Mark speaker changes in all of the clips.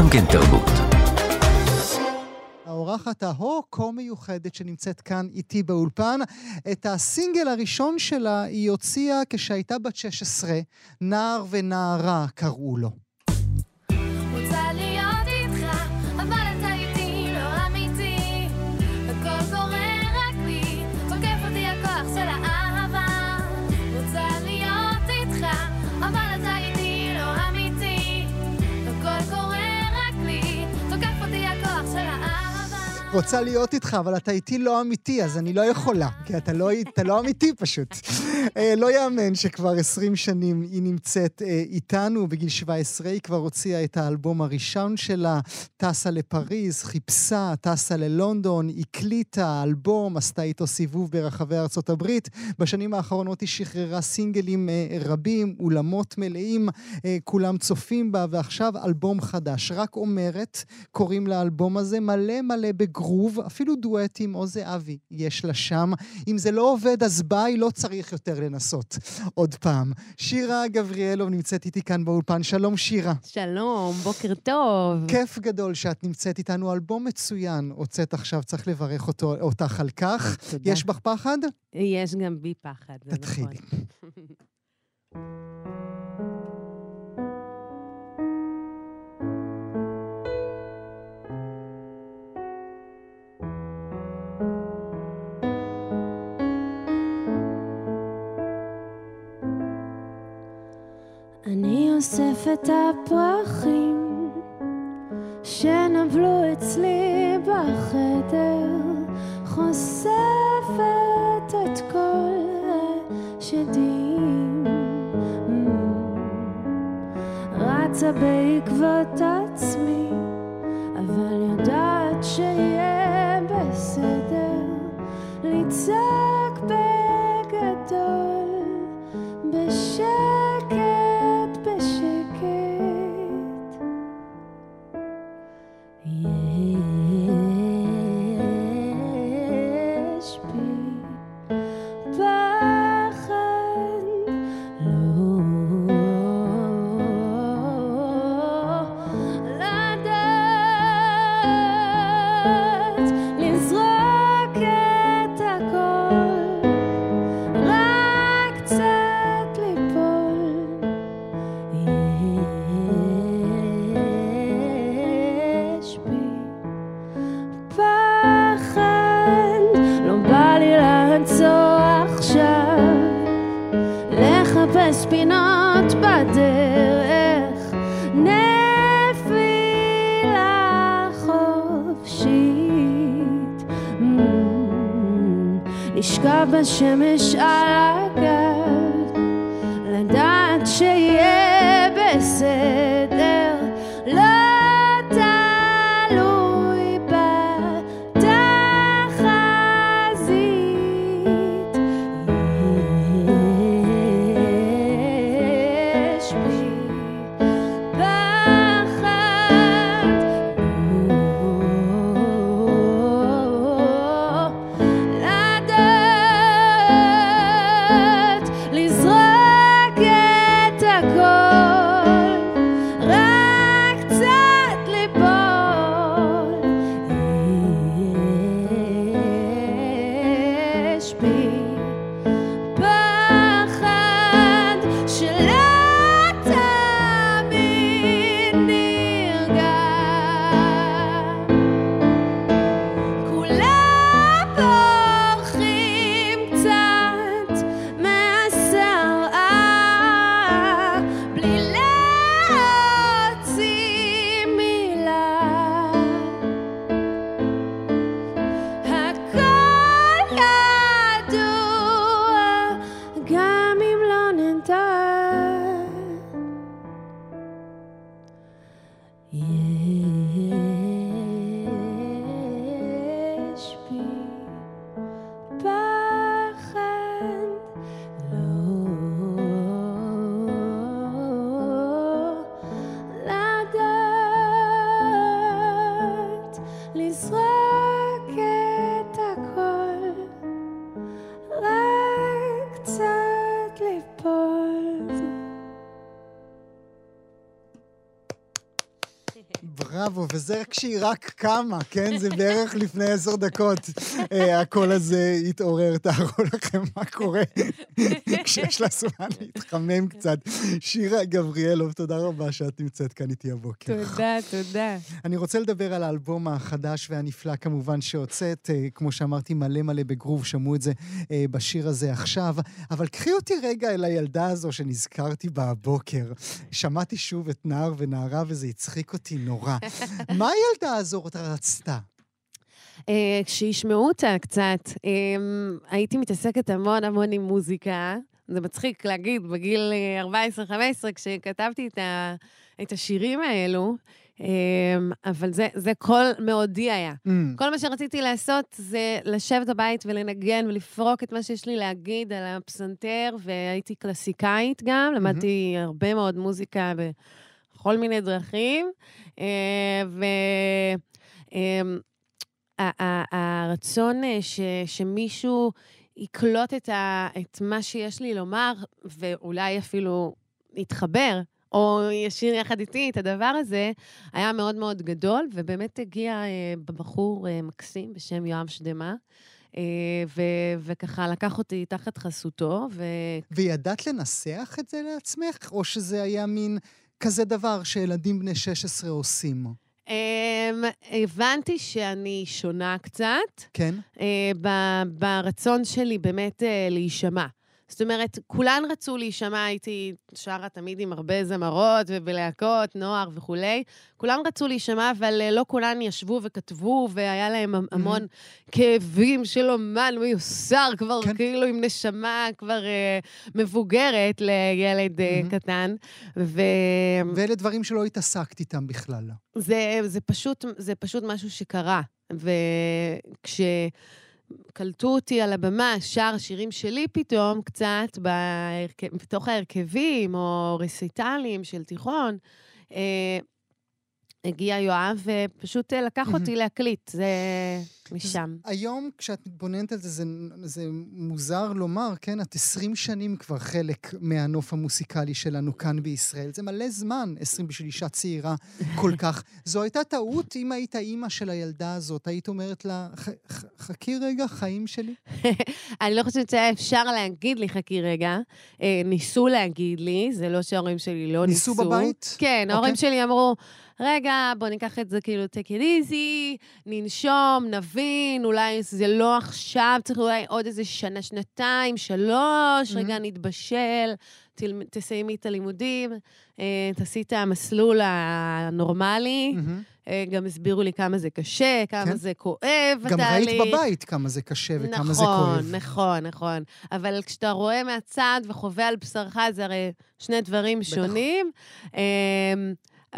Speaker 1: גם כן תרבות.
Speaker 2: האורחת ההו-כה מיוחדת שנמצאת כאן איתי באולפן. את הסינגל הראשון שלה היא הוציאה כשהייתה בת 16, נער ונערה קראו לו.
Speaker 3: רוצה להיות איתך, אבל אתה איתי לא אמיתי,
Speaker 2: אז אני לא יכולה, כי אתה לא, אתה לא אמיתי פשוט. אה, לא יאמן שכבר 20 שנים היא נמצאת אה, איתנו, בגיל 17 היא כבר הוציאה את האלבום הראשון שלה, טסה לפריז, חיפשה, טסה ללונדון, הקליטה אלבום, עשתה איתו סיבוב ברחבי ארצות הברית. בשנים האחרונות היא שחררה סינגלים אה, רבים, אולמות מלאים, כולם צופים בה, ועכשיו אלבום חדש. רק אומרת, קוראים לאלבום הזה מלא מלא בגרוב, אפילו דואטים או זהבי יש לה שם. אם זה לא עובד, אז ביי, לא צריך יותר לנסות. עוד פעם. שירה גבריאלוב נמצאת איתי כאן באולפן. שלום, שירה.
Speaker 4: שלום, בוקר טוב.
Speaker 2: כיף גדול שאת נמצאת איתנו. אלבום מצוין הוצאת עכשיו, צריך לברך אותו, אותך על כך.
Speaker 4: תודה.
Speaker 2: יש בך פחד?
Speaker 4: יש גם בי פחד, זה
Speaker 2: תתחילי.
Speaker 3: אני אוסף את הפרחים שנבלו אצלי בחדר, חושפת את כל השדים. רצה בעקבות עצמי, אבל יודעת שיהיה בסדר, לצעוק
Speaker 2: בראבו, וזה כשהיא רק קמה, כן? זה בערך לפני עשר דקות. אה, הקול הזה התעורר, תארו לכם מה קורה כשיש לה זמן להתחמם קצת. שירה גבריאלוב, תודה רבה שאת נמצאת כאן איתי הבוקר.
Speaker 3: תודה, תודה.
Speaker 2: אני רוצה לדבר על האלבום החדש והנפלא כמובן שהוצאת, אה, כמו שאמרתי, מלא מלא בגרוב, שמעו את זה אה, בשיר הזה עכשיו. אבל קחי אותי רגע אל הילדה הזו שנזכרתי בה הבוקר. שמעתי שוב את נער ונערה וזה הצחיק אותי נורא. מה הילדה הזאת רצתה?
Speaker 3: אה, כשישמעו אותה קצת, אה, הייתי מתעסקת המון המון עם מוזיקה. זה מצחיק להגיד, בגיל אה, 14-15, כשכתבתי את, ה, את השירים האלו, אה, אבל זה, זה קול מאודי היה.
Speaker 2: Mm,
Speaker 3: כל מה שרציתי לעשות זה לשבת בבית ולנגן ולפרוק את מה שיש לי להגיד על הפסנתר, והייתי קלסיקאית גם, למדתי הרבה מאוד מוזיקה בכל מיני דרכים, אה, ו... אה, ה- ה- הרצון אה, שמישהו יקלוט את, מה שיש לי לומר, ואולי אפילו יתחבר, או ישיר יחד איתי את הדבר הזה, היה מאוד מאוד גדול, ובאמת הגיע אה, בחור מקסים בשם יואב שדמה, ו- וככה לקח אותי תחת חסותו, ו...
Speaker 2: וידעת לנסח את זה לעצמך, או שזה היה מין כזה דבר שילדים בני 16 עושים?
Speaker 3: אמ, הבנתי שאני שונה קצת,
Speaker 2: כן?
Speaker 3: אה, ברצון שלי באמת אה, להישמע. זאת אומרת, כולן רצו להישמע, הייתי שרה תמיד עם הרבה זמרות ובלהקות, נוער וכולי. כולן רצו להישמע, אבל אה, לא כולן ישבו וכתבו, והיה להם המ- המון כאבים של אומן מיוסר, כבר
Speaker 2: כן.
Speaker 3: כאילו עם נשמה כבר אה, מבוגרת לילד אה,
Speaker 2: מהמם.
Speaker 3: קטן. ו...
Speaker 2: ואלה דברים שלא התעסקת איתם בכלל.
Speaker 3: זה, זה, פשוט, זה פשוט משהו שקרה. וכשקלטו אותי על הבמה, שר שירים שלי פתאום, קצת, בהרכ... בתוך ההרכבים או רסיטלים של תיכון, אה, הגיע יואב ופשוט אה, לקח אותי להקליט, זה משם.
Speaker 2: היום, כשאת מתבוננת על זה, זה, זה מוזר לומר, כן? את 20 שנים כבר חלק מהנוף המוסיקלי שלנו כאן בישראל. זה מלא זמן, 20 בשביל אישה צעירה כל כך. זו הייתה טעות אם היית אימא של הילדה הזאת. היית אומרת לה, "ח- ח- חכי רגע, חיים שלי?
Speaker 3: אני לא חושבת שהיה אפשר להגיד לי, חכי רגע. אה, ניסו להגיד לי, זה לא שההורים שלי לא ניסו.
Speaker 2: ניסו בבית?
Speaker 3: כן, ההורים
Speaker 2: אוקיי.
Speaker 3: שלי אמרו, רגע, בוא ניקח את זה כאילו take it easy, ננשום, נבין, אולי זה לא עכשיו, צריך אולי עוד איזה שנה, שנתיים, שלוש, רגע,
Speaker 2: Mhm.
Speaker 3: נתבשל, תל- תסיימי את הלימודים, אה, תעשי את המסלול הנורמלי.
Speaker 2: מהמם.
Speaker 3: אה, גם הסבירו לי כמה זה קשה, כמה
Speaker 2: כן.
Speaker 3: זה כואב,
Speaker 2: גם ראית
Speaker 3: התהליך.
Speaker 2: בבית כמה זה קשה וכמה זה
Speaker 3: נכון,
Speaker 2: כואב.
Speaker 3: נכון, נכון. אבל כשאתה רואה מהצד וחווה על בשרך, זה הרי שני דברים
Speaker 2: בטח.
Speaker 3: שונים. אמ,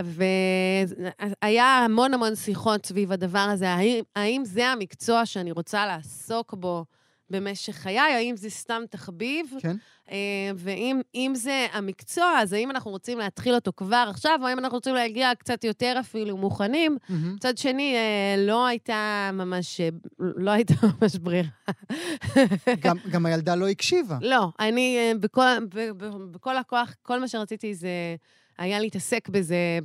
Speaker 3: והיה המון המון שיחות סביב הדבר הזה. האם, האם זה המקצוע שאני רוצה לעסוק בו במשך חיי? האם זה סתם תחביב?
Speaker 2: כן?
Speaker 3: אה, ואם אם זה המקצוע, אז האם אנחנו רוצים להתחיל אותו כבר עכשיו, או האם אנחנו רוצים להגיע קצת יותר אפילו מוכנים? מצד שני, אה, לא הייתה ממש, אה, לא הייתה ממש ברירה.
Speaker 2: גם, גם הילדה לא הקשיבה.
Speaker 3: לא, אני בכל, בכל הכוח, כל מה שרציתי זה היה להתעסק בזה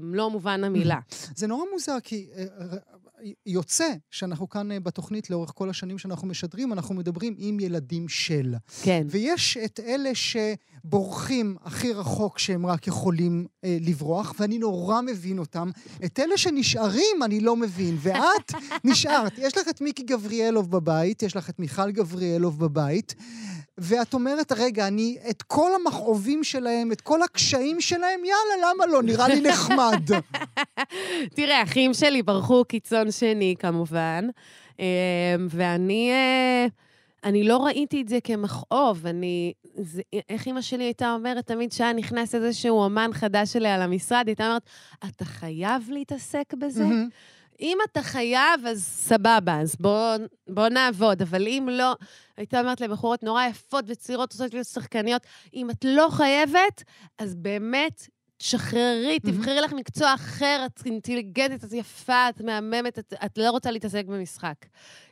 Speaker 3: במלוא מובן המילה.
Speaker 2: זה נורא מוזר, כי אה, אה, יוצא שאנחנו כאן אה, בתוכנית לאורך כל השנים שאנחנו משדרים, אנחנו מדברים עם ילדים של.
Speaker 3: כן.
Speaker 2: ויש את אלה שבורחים הכי רחוק שהם רק יכולים אה, לברוח, ואני נורא מבין אותם. את אלה שנשארים אני לא מבין. ואת נשארת. יש לך את מיקי גבריאלוב בבית, יש לך את מיכל גבריאלוב בבית, ואת אומרת, רגע, אני את כל המכאובים שלהם, את כל הקשיים שלהם, יאללה, למה לא? נראה לי נחמד.
Speaker 3: תראה, אחים שלי ברחו קיצון שני, כמובן, אה, ואני... אה, אני לא ראיתי את זה כמכאוב, אני... זה, איך אימא שלי הייתה אומרת תמיד שהיה נכנס איזשהו אמן חדש אליה למשרד, היא הייתה אומרת, אתה חייב להתעסק בזה?
Speaker 2: מהמם.
Speaker 3: אם אתה חייב, אז סבבה, אז בוא, בוא נעבוד. אבל אם לא, הייתה אומרת לבחורות נורא יפות וצעירות, רוצות להיות שחקניות, אם את לא חייבת, אז באמת, תשחררי,
Speaker 2: מהמם.
Speaker 3: תבחרי לך מקצוע אחר, את אינטליגנטית, את יפה, את מהממת, את, את לא רוצה להתעסק במשחק,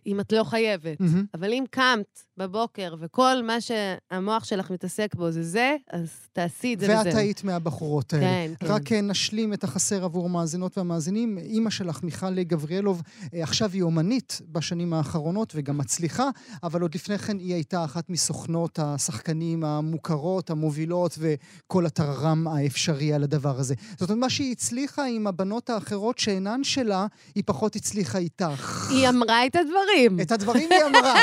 Speaker 3: אם את לא חייבת.
Speaker 2: מהמם.
Speaker 3: אבל אם קמת בבוקר, וכל מה שהמוח שלך מתעסק בו זה זה, אז תעשי את זה וזהו.
Speaker 2: ואת היית מהבחורות האלה.
Speaker 3: כן, כן.
Speaker 2: רק אה, נשלים את החסר עבור המאזינות והמאזינים. אימא שלך, מיכל גבריאלוב, אה, עכשיו היא אומנית בשנים האחרונות וגם מצליחה, אבל עוד לפני כן היא הייתה אחת מסוכנות השחקנים המוכרות, המובילות, וכל הטררם האפשרי על הדבר הזה. זאת אומרת, מה שהיא הצליחה עם הבנות האחרות שאינן שלה, היא פחות הצליחה איתך.
Speaker 3: היא אמרה את הדברים.
Speaker 2: את הדברים היא אמרה.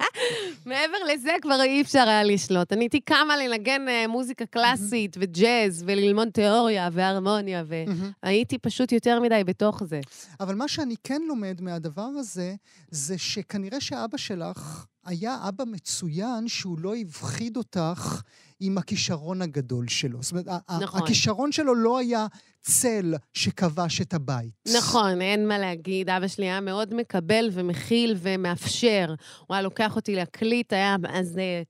Speaker 3: מעבר לזה כבר אי אפשר היה לשלוט. אני הייתי קמה לנגן אה, מוזיקה קלאסית וג'אז וללמוד תיאוריה והרמוניה, והייתי פשוט יותר מדי בתוך זה.
Speaker 2: אבל מה שאני כן לומד מהדבר הזה, זה שכנראה שאבא שלך היה אבא מצוין שהוא לא הפחיד אותך עם הכישרון הגדול שלו. זאת אומרת,
Speaker 3: נכון.
Speaker 2: הכישרון שלו לא היה צל שכבש את הבית.
Speaker 3: נכון, אין מה להגיד. אבא שלי היה מאוד מקבל ומכיל ומאפשר. הוא היה לוקח אותי להקליט, היה אז אה,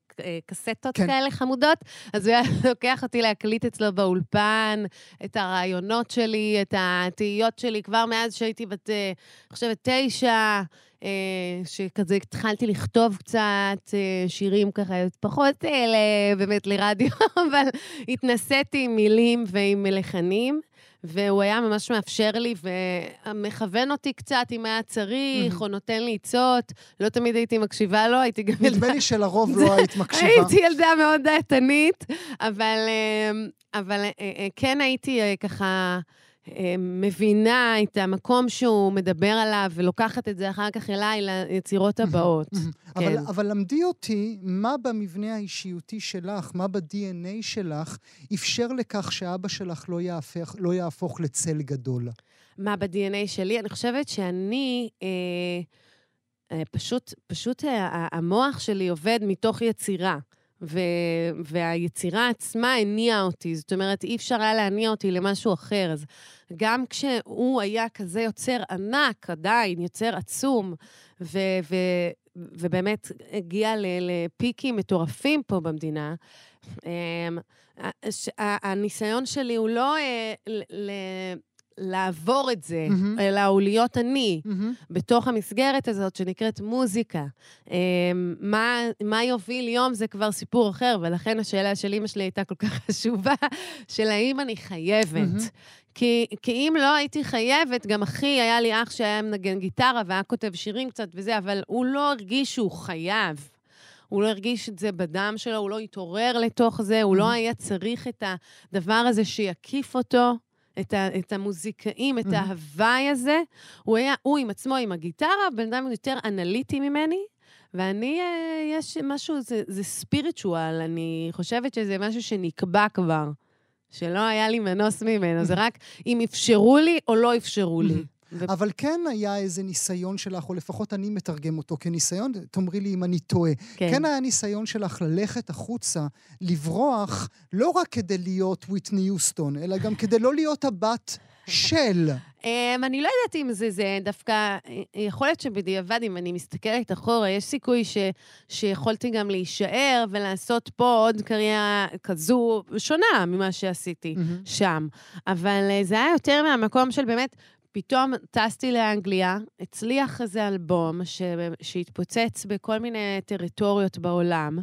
Speaker 3: קסטות
Speaker 2: כן.
Speaker 3: כאלה חמודות, אז הוא היה לוקח אותי להקליט אצלו באולפן, את הרעיונות שלי, את התהיות שלי, כבר מאז שהייתי בת, אה, אני חושבת, תשע. אה, שכזה התחלתי לכתוב קצת אה, שירים ככה, פחות אה, ל- באמת לרדיו, אבל התנסיתי עם מילים ועם לחנים. והוא היה ממש מאפשר לי ומכוון אותי קצת אם היה צריך, או נותן לי עצות. לא תמיד הייתי מקשיבה לו, הייתי גם
Speaker 2: נדמה לי שלרוב לא היית מקשיבה.
Speaker 3: הייתי ילדה מאוד דעתנית, אבל, אה, אבל אה, אה, כן הייתי ככה מבינה את המקום שהוא מדבר עליו, ולוקחת את זה אחר כך אליי ליצירות הבאות.
Speaker 2: אבל,
Speaker 3: כן.
Speaker 2: אבל למדי אותי מה במבנה האישיותי שלך, מה ב-DNA שלך, אפשר לכך שאבא שלך לא יהפך, לא יהפוך לצל גדול.
Speaker 3: מה ב-DNA שלי? אני חושבת שאני, אה, אה, פשוט, פשוט אה, המוח שלי עובד מתוך יצירה. ו- והיצירה עצמה הניעה אותי, זאת אומרת, אי אפשר היה להניע אותי למשהו אחר. אז גם כשהוא היה כזה יוצר ענק, עדיין, יוצר עצום, ו- ו- ובאמת הגיע לפיקים מטורפים פה במדינה, אמ, הניסיון שלי הוא לא אה, לעבור את זה,
Speaker 2: מהמם.
Speaker 3: אלא הוא להיות אני.
Speaker 2: מהמם.
Speaker 3: בתוך המסגרת הזאת שנקראת מוזיקה. אמ, מה, מה יוביל יום זה כבר סיפור אחר, ולכן השאלה של אימא שלי הייתה כל כך חשובה, של האם אני חייבת.
Speaker 2: מהמם.
Speaker 3: כי, כי אם לא הייתי חייבת, גם אחי, היה לי אח שהיה מנגן גיטרה והיה כותב שירים קצת וזה, אבל הוא לא הרגיש שהוא חייב. הוא לא הרגיש את זה בדם שלו, הוא לא התעורר לתוך זה, הוא לא היה צריך את הדבר הזה שיקיף אותו, את, ה, את המוזיקאים, את
Speaker 2: מהמם.
Speaker 3: ההוואי הזה. הוא היה, הוא עם עצמו עם הגיטרה, בן אדם יותר אנליטי ממני, ואני, אה, יש משהו, זה, זה ספיריטואל, אני חושבת שזה משהו שנקבע כבר, שלא היה לי מנוס ממנו, זה רק אם אפשרו לי או לא אפשרו לי. ו-
Speaker 2: אבל כן היה איזה ניסיון שלך, או לפחות אני מתרגם אותו כניסיון, תאמרי לי אם אני טועה. כן. כן היה ניסיון שלך ללכת החוצה, לברוח, לא רק כדי להיות ויטני יוסטון, אלא גם כדי לא להיות הבת של.
Speaker 3: אממ, אני לא יודעת אם זה, זה דווקא, אה, יכול להיות שבדיעבד, אם אני מסתכלת אחורה, יש סיכוי ש, שיכולתי גם להישאר ולעשות פה עוד קריירה כזו שונה ממה שעשיתי
Speaker 2: מהמם.
Speaker 3: שם. אבל אה, זה היה יותר מהמקום של באמת, פתאום טסתי לאנגליה, הצליח איזה אלבום ש, שהתפוצץ בכל מיני טריטוריות בעולם.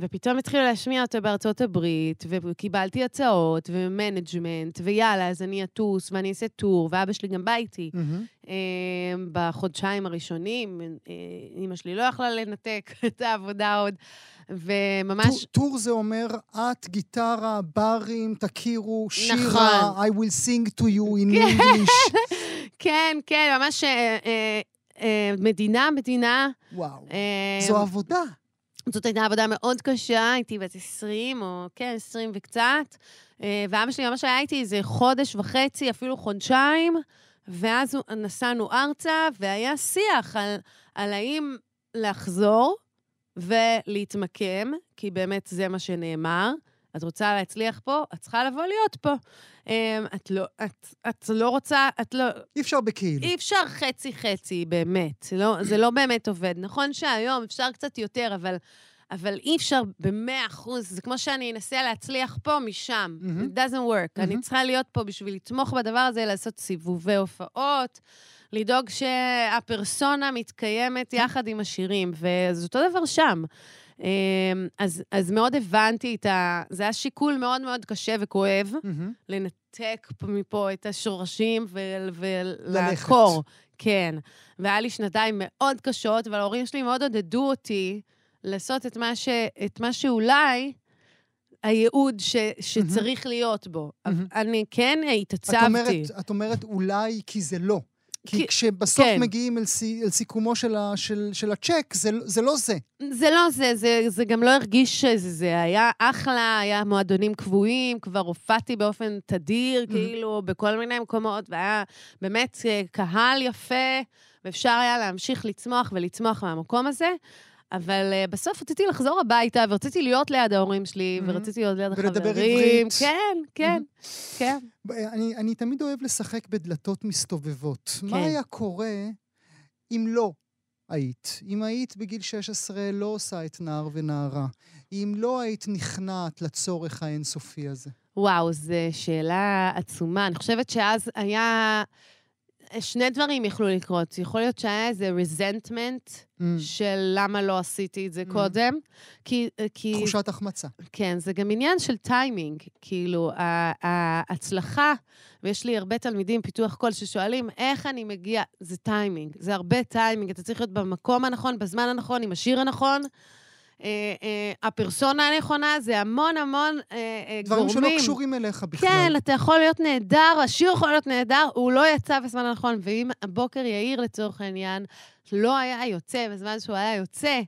Speaker 3: ופתאום התחילו להשמיע אותו בארצות הברית, וקיבלתי הצעות, ו management, ויאללה, אז אני אטוס, ואני אעשה tour, ואבא שלי גם בא איתי. אה, בחודשיים הראשונים, אה, אימא שלי לא יכלה לנתק את העבודה עוד, וממש...
Speaker 2: טור- טור זה אומר, את, גיטרה, ברים, תכירו, שירה,
Speaker 3: נכון.
Speaker 2: I will sing to you in English.
Speaker 3: כן, כן, ממש אה, אה, אה, מדינה, מדינה.
Speaker 2: וואו.
Speaker 3: אה,
Speaker 2: זו עבודה.
Speaker 3: זאת הייתה עבודה מאוד קשה, הייתי בת 20, או כן, 20 וקצת, אה, ואבא שלי ממש היה איתי איזה חודש וחצי, אפילו חודשיים, ואז נסענו ארצה, והיה שיח על, על האם לחזור ולהתמקם, כי באמת זה מה שנאמר. את רוצה להצליח פה, את צריכה לבוא להיות פה. אה, את לא, את, את לא רוצה, את לא,
Speaker 2: אי אפשר בכאילו.
Speaker 3: אי אפשר חצי-חצי, באמת. לא, זה לא באמת עובד. נכון שהיום אפשר קצת יותר, אבל אבל אי אפשר במאה אחוז, זה כמו שאני אנסה להצליח פה, משם.
Speaker 2: מהמם.
Speaker 3: It doesn't work. אני
Speaker 2: מהמם.
Speaker 3: צריכה להיות פה בשביל לתמוך בדבר הזה, לעשות סיבובי הופעות, לדאוג שהפרסונה מתקיימת יחד עם השירים, וזה אותו דבר שם. אמ, אז, אז מאוד הבנתי את ה... זה היה שיקול מאוד מאוד קשה וכואב,
Speaker 2: מהמם.
Speaker 3: לנתק פה- מפה את השורשים ול-. ולעקור. כן. והיה לי שנתיים מאוד קשות, אבל ההורים שלי מאוד עודדו אותי לעשות את מה, ש... את מה שאולי הייעוד ש... שצריך להיות בו.
Speaker 2: מהמם.
Speaker 3: אני כן
Speaker 2: את
Speaker 3: התעצבתי.
Speaker 2: אומרת, את אומרת אולי כי זה לא. כי
Speaker 3: כי-
Speaker 2: כשבסוף
Speaker 3: כן.
Speaker 2: מגיעים אל, סי, אל סיכומו של, ה, של, של הצ'ק, זה, זה לא זה.
Speaker 3: זה לא זה, זה, זה גם לא הרגיש שזה זה. היה אחלה, היה מועדונים קבועים, כבר הופעתי באופן תדיר,
Speaker 2: Mhm.
Speaker 3: כאילו, בכל מיני מקומות, והיה באמת אה, קהל יפה, ואפשר היה להמשיך לצמוח ולצמוח מהמקום הזה. אבל uh, בסוף רציתי לחזור הביתה, ורציתי להיות ליד ההורים שלי,
Speaker 2: Mhm.
Speaker 3: ורציתי להיות ליד החברים.
Speaker 2: ולדבר עברית.
Speaker 3: כן, כן, כן.
Speaker 2: אני, אני תמיד אוהב לשחק בדלתות מסתובבות. מה
Speaker 3: כן.
Speaker 2: היה קורה אם לא היית? אם היית בגיל 16 לא עושה את נער ונערה? אם לא היית נכנעת לצורך האינסופי הזה?
Speaker 3: וואו, זו שאלה עצומה. אני חושבת שאז היה... שני דברים יכלו לקרות. יכול להיות שהיה איזה resentment
Speaker 2: Mm,
Speaker 3: של למה לא עשיתי את זה
Speaker 2: Mhm.
Speaker 3: קודם. כי... כי
Speaker 2: תחושת החמצה.
Speaker 3: כן, זה גם עניין של טיימינג. כאילו, ההצלחה, ויש לי הרבה תלמידים, פיתוח קול, ששואלים, איך אני מגיע? זה טיימינג. זה הרבה טיימינג. אתה צריך להיות במקום הנכון, בזמן הנכון, עם השיר הנכון. אה, אה, הפרסונה הנכונה, זה המון המון אה, אה,
Speaker 2: דברים
Speaker 3: גורמים.
Speaker 2: שלא קשורים אליך בכלל.
Speaker 3: כן, אתה יכול להיות נהדר, השיר יכול להיות נהדר, הוא לא יצא בזמן הנכון. ואם הבוקר יאיר, לצורך העניין, לא היה יוצא בזמן שהוא היה יוצא,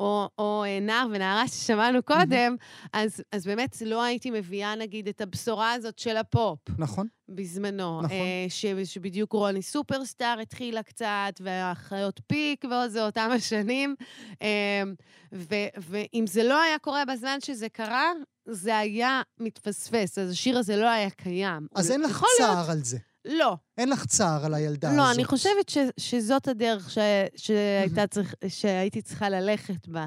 Speaker 3: או, או אה, נער ונערה ששמענו קודם, אז, אז באמת לא הייתי מביאה, נגיד, את הבשורה הזאת של הפופ
Speaker 2: נכון.
Speaker 3: בזמנו.
Speaker 2: נכון.
Speaker 3: אה, ש, שבדיוק רוני סופרסטאר התחילה קצת, והחיות פיק ועוד זה אותם השנים. אה, ו, ואם זה לא היה קורה בזמן שזה קרה, זה היה מתפספס, אז השיר הזה לא היה קיים.
Speaker 2: אז אין לך צער
Speaker 3: להיות-
Speaker 2: על זה.
Speaker 3: לא.
Speaker 2: אין לך צער על הילדה הזאת.
Speaker 3: לא, אני חושבת ש, שזאת הדרך ש, שהייתה צריך, שהייתי צריכה ללכת בה.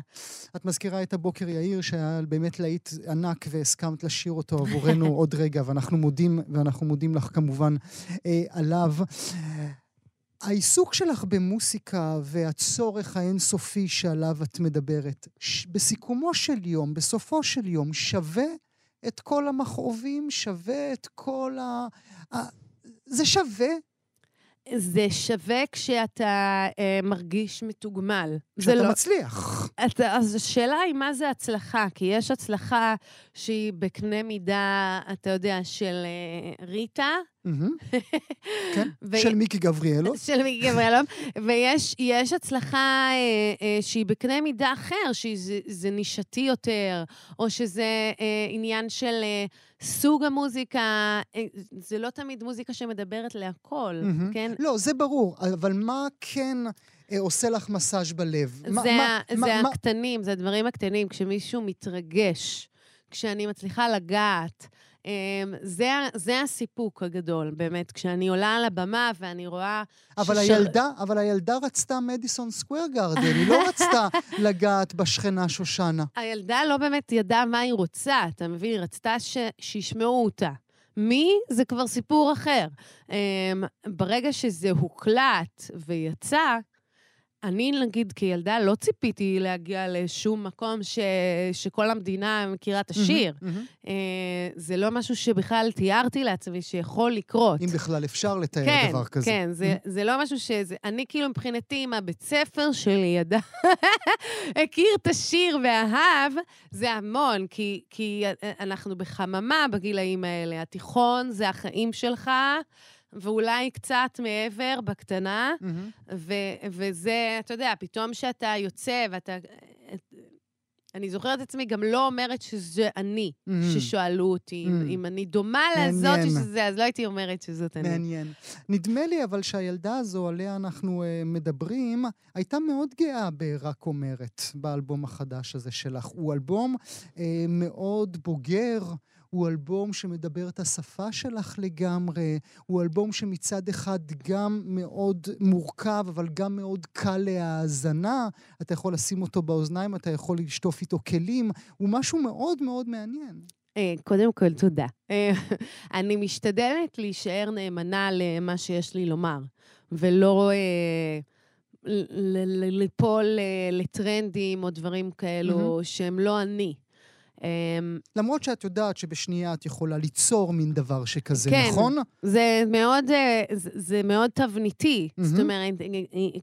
Speaker 2: את מזכירה את הבוקר יאיר, שהיה באמת להיט ענק והסכמת לשיר אותו עבורנו עוד רגע, ואנחנו מודים, ואנחנו מודים לך כמובן אה, עליו. העיסוק שלך במוסיקה והצורך האינסופי שעליו את מדברת, בסיכומו של יום, בסופו של יום, שווה את כל המכאובים, שווה את כל ה... זה שווה
Speaker 3: זה שווה כשאתה אה, מרגיש מתוגמל. זה
Speaker 2: שאתה
Speaker 3: לא...
Speaker 2: מצליח.
Speaker 3: אתה, אז השאלה היא מה זה הצלחה, כי יש הצלחה שהיא בקנה מידה, אתה יודע, של אה, ריטה,
Speaker 2: כן, של מיקי גבריאלו.
Speaker 3: של מיקי גבריאלוב, ויש יש הצלחה אה, אה, שהיא בקנה מידה אחר, שזה נישתי יותר, או שזה אה, עניין של סוג המוזיקה, זה לא תמיד מוזיקה שמדברת להכל. כן?
Speaker 2: לא, זה ברור, אבל מה כן עושה לך מסאז' בלב? מה-
Speaker 3: זה,
Speaker 2: מה- מה-
Speaker 3: זה
Speaker 2: מה-
Speaker 3: הקטנים, זה הדברים הקטנים, כשמישהו מתרגש, כשאני מצליחה לגעת. אמ, זה, זה הסיפוק הגדול, באמת. כשאני עולה על הבמה ואני רואה...
Speaker 2: אבל
Speaker 3: ששר-
Speaker 2: הילדה, אבל הילדה רצתה מדיסון סקוויר גארדן, היא לא רצתה לגעת בשכנה שושנה.
Speaker 3: הילדה לא באמת ידעה מה היא רוצה, אתה מבין? היא רצתה ש... שישמעו אותה. מי? זה כבר סיפור אחר. Um, ברגע שזה הוקלט ויצא, אני, נגיד, כילדה, לא ציפיתי להגיע לשום מקום ש... שכל המדינה מכירה את השיר.
Speaker 2: מהמם.
Speaker 3: Uh, זה לא משהו שבכלל תיארתי לעצמי שיכול לקרות.
Speaker 2: אם בכלל אפשר לתאר
Speaker 3: כן,
Speaker 2: דבר כזה.
Speaker 3: כן, זה, זה לא משהו שזה... אני כאילו מבחינתי, אם הבית ספר שלי ידע, הכיר את השיר ואהב, זה המון, כי, כי אנחנו בחממה בגילאים האלה. התיכון זה החיים שלך, ואולי קצת מעבר, בקטנה,
Speaker 2: מהמם.
Speaker 3: ו, וזה, אתה יודע, פתאום שאתה יוצא ואתה... אני זוכרת את עצמי גם לא אומרת שזה אני,
Speaker 2: מהמם.
Speaker 3: ששאלו אותי. אם,
Speaker 2: Mm.
Speaker 3: אם אני דומה לזאת. שזה, אז לא הייתי אומרת שזאת אני.
Speaker 2: מעניין. נדמה לי אבל שהילדה הזו, עליה אנחנו uh, מדברים, הייתה מאוד גאה ב"רק אומרת", באלבום החדש הזה שלך. הוא אלבום uh, מאוד בוגר, הוא אלבום שמדבר את השפה שלך לגמרי, הוא אלבום שמצד אחד גם מאוד מורכב, אבל גם מאוד קל להאזנה. אתה יכול לשים אותו באוזניים, אתה יכול לשטוף איתו כלים, הוא משהו מאוד מאוד מעניין.
Speaker 3: אה, קודם כל, תודה. אה, אני משתדלת להישאר נאמנה למה שיש לי לומר, ולא אה, ליפול לטרנדים או דברים כאלו שהם לא אני. אמ,
Speaker 2: למרות שאת יודעת שבשנייה את יכולה ליצור מין דבר שכזה,
Speaker 3: כן.
Speaker 2: נכון?
Speaker 3: זה מאוד, אה, זה, זה מאוד תבניתי.
Speaker 2: מהמם.
Speaker 3: זאת אומרת,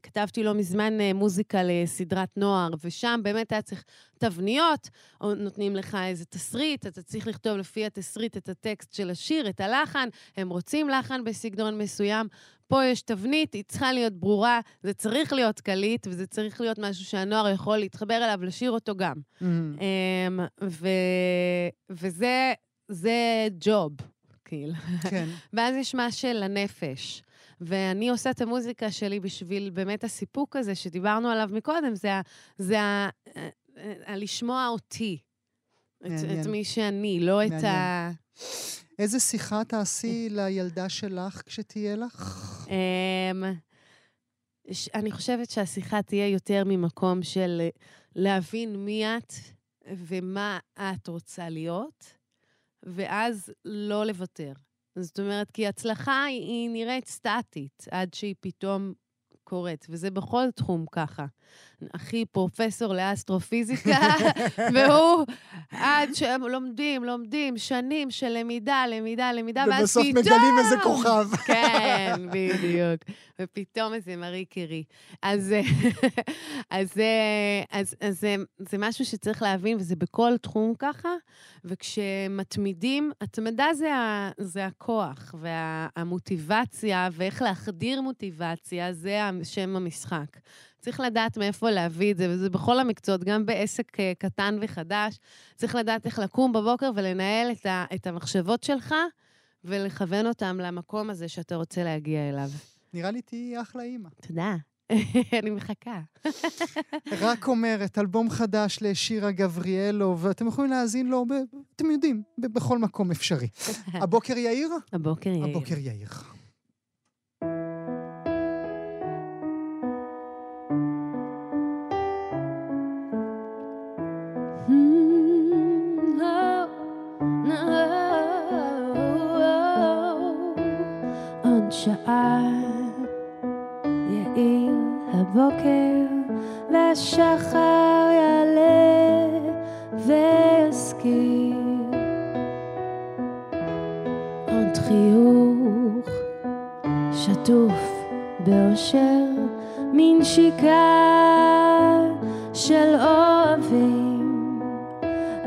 Speaker 3: כתבתי לא מזמן אה, מוזיקה לסדרת נוער, ושם באמת היה צריך תבניות, נותנים לך איזה תסריט, אתה צריך לכתוב לפי התסריט את הטקסט של השיר, את הלחן, הם רוצים לחן בסגנון מסוים. פה יש תבנית, היא צריכה להיות ברורה, זה צריך להיות קליט, וזה צריך להיות משהו שהנוער יכול להתחבר אליו, לשיר אותו גם.
Speaker 2: Mm.
Speaker 3: אמ, ו... וזה זה ג'וב, כאילו.
Speaker 2: כן.
Speaker 3: ואז יש מה של הנפש. ואני עושה את המוזיקה שלי בשביל באמת הסיפוק הזה שדיברנו עליו מקודם, זה, ה, זה ה, ה, ה, לשמוע אותי. את,
Speaker 2: מעניין.
Speaker 3: את מי שאני, לא את ה...
Speaker 2: איזה שיחה תעשי לילדה שלך כשתהיה לך?
Speaker 3: אמ, אני חושבת שהשיחה תהיה יותר ממקום של להבין מי את ומה את רוצה להיות, ואז לא לוותר. זאת אומרת, כי הצלחה היא, היא נראית סטטית עד שהיא פתאום קורית, וזה בכל תחום ככה. אחי פרופסור לאסטרופיזיקה, והוא, עד שהם לומדים, לומדים, שנים של למידה, למידה, למידה, ואז
Speaker 2: ובסוף
Speaker 3: פתאום...
Speaker 2: מגלים איזה כוכב.
Speaker 3: כן, בדיוק. ופתאום איזה מארי קרי. אז, אז, אז, אז זה, זה משהו שצריך להבין, וזה בכל תחום ככה, וכשמתמידים, התמדה זה, ה, זה הכוח, והמוטיבציה, ואיך להחדיר מוטיבציה, זה שם המשחק. צריך לדעת מאיפה להביא את זה, וזה בכל המקצועות, גם בעסק אה, קטן וחדש. צריך לדעת איך לקום בבוקר ולנהל את, ה, את המחשבות שלך, ולכוון אותם למקום הזה שאתה רוצה להגיע אליו.
Speaker 2: נראה לי תהיי אחלה אימא.
Speaker 3: תודה. אני מחכה.
Speaker 2: רק אומרת, אלבום חדש לשירה גבריאלו, ואתם יכולים להאזין לו, ב, אתם יודעים, ב, בכל מקום אפשרי. הבוקר יאיר?
Speaker 3: הבוקר יאיר.
Speaker 2: הבוקר יאיר.
Speaker 5: שעה. יאיר הבוקר והשחר יעלה ויזכיר. עוד חיוך שטוף באושר מין שיקה של אוהבים.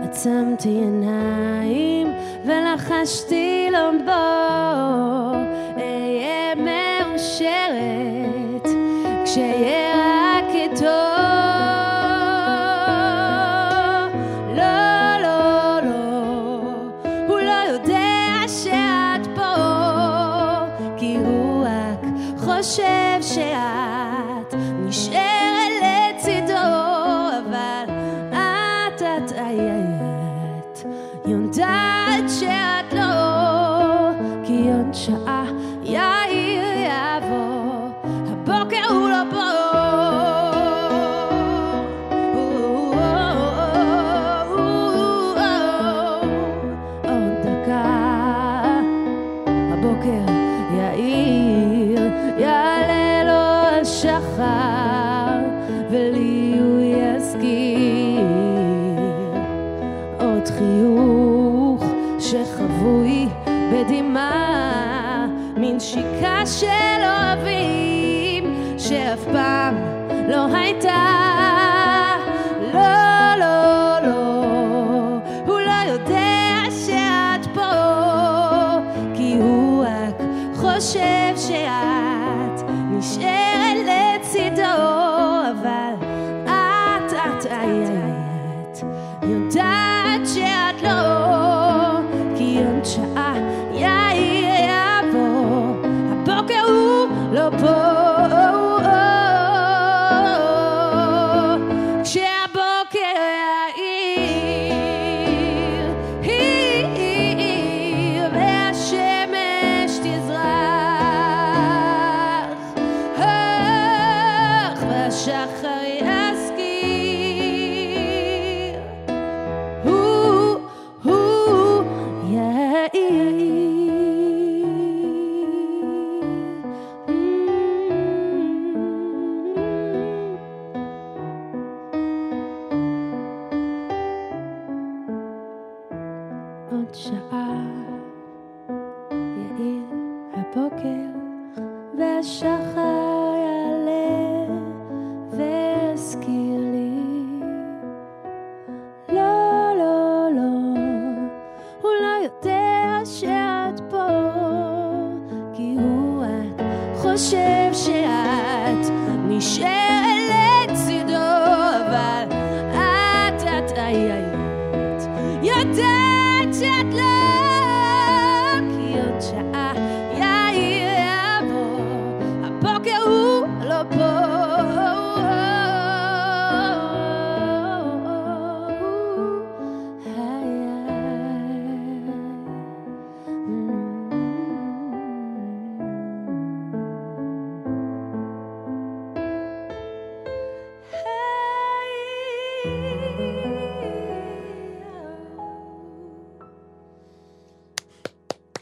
Speaker 5: עצמתי עיניים ולחשתי לו מאושרת כשיהיה כי עוד שעה יאיר יבוא, הבוקר הוא לא פה.
Speaker 3: והשחר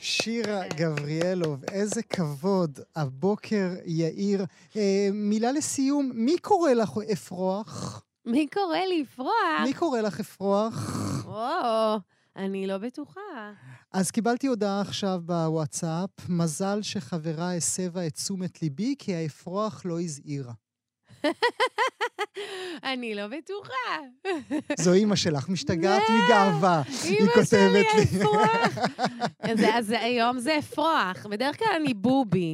Speaker 2: שירה גבריאלוב, איזה כבוד. הבוקר יאיר. אה, מילה לסיום, מי קורא לך אפרוח?
Speaker 6: מי קורא לי לפרוח?
Speaker 2: מי קורא לך אפרוח?
Speaker 6: או, אני לא בטוחה.
Speaker 2: אז קיבלתי הודעה עכשיו בוואטסאפ, מזל שחברה הסבה את תשומת ליבי, כי האפרוח לא הזהירה.
Speaker 6: אני לא בטוחה.
Speaker 2: זו אימא שלך, משתגעת מגאווה. היא כותבת
Speaker 6: שלי,
Speaker 2: לי.
Speaker 6: אפרוח. אז, היום זה אפרוח, בדרך כלל אני בובי.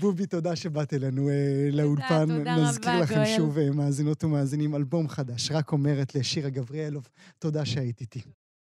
Speaker 2: בובי, תודה שבאת אלינו אה, לאולפן. נזכיר לכם. שוב, אה, מאזינות ומאזינים, אלבום חדש, רק אומרת לשירה גבריאלוב, תודה שהיית איתי.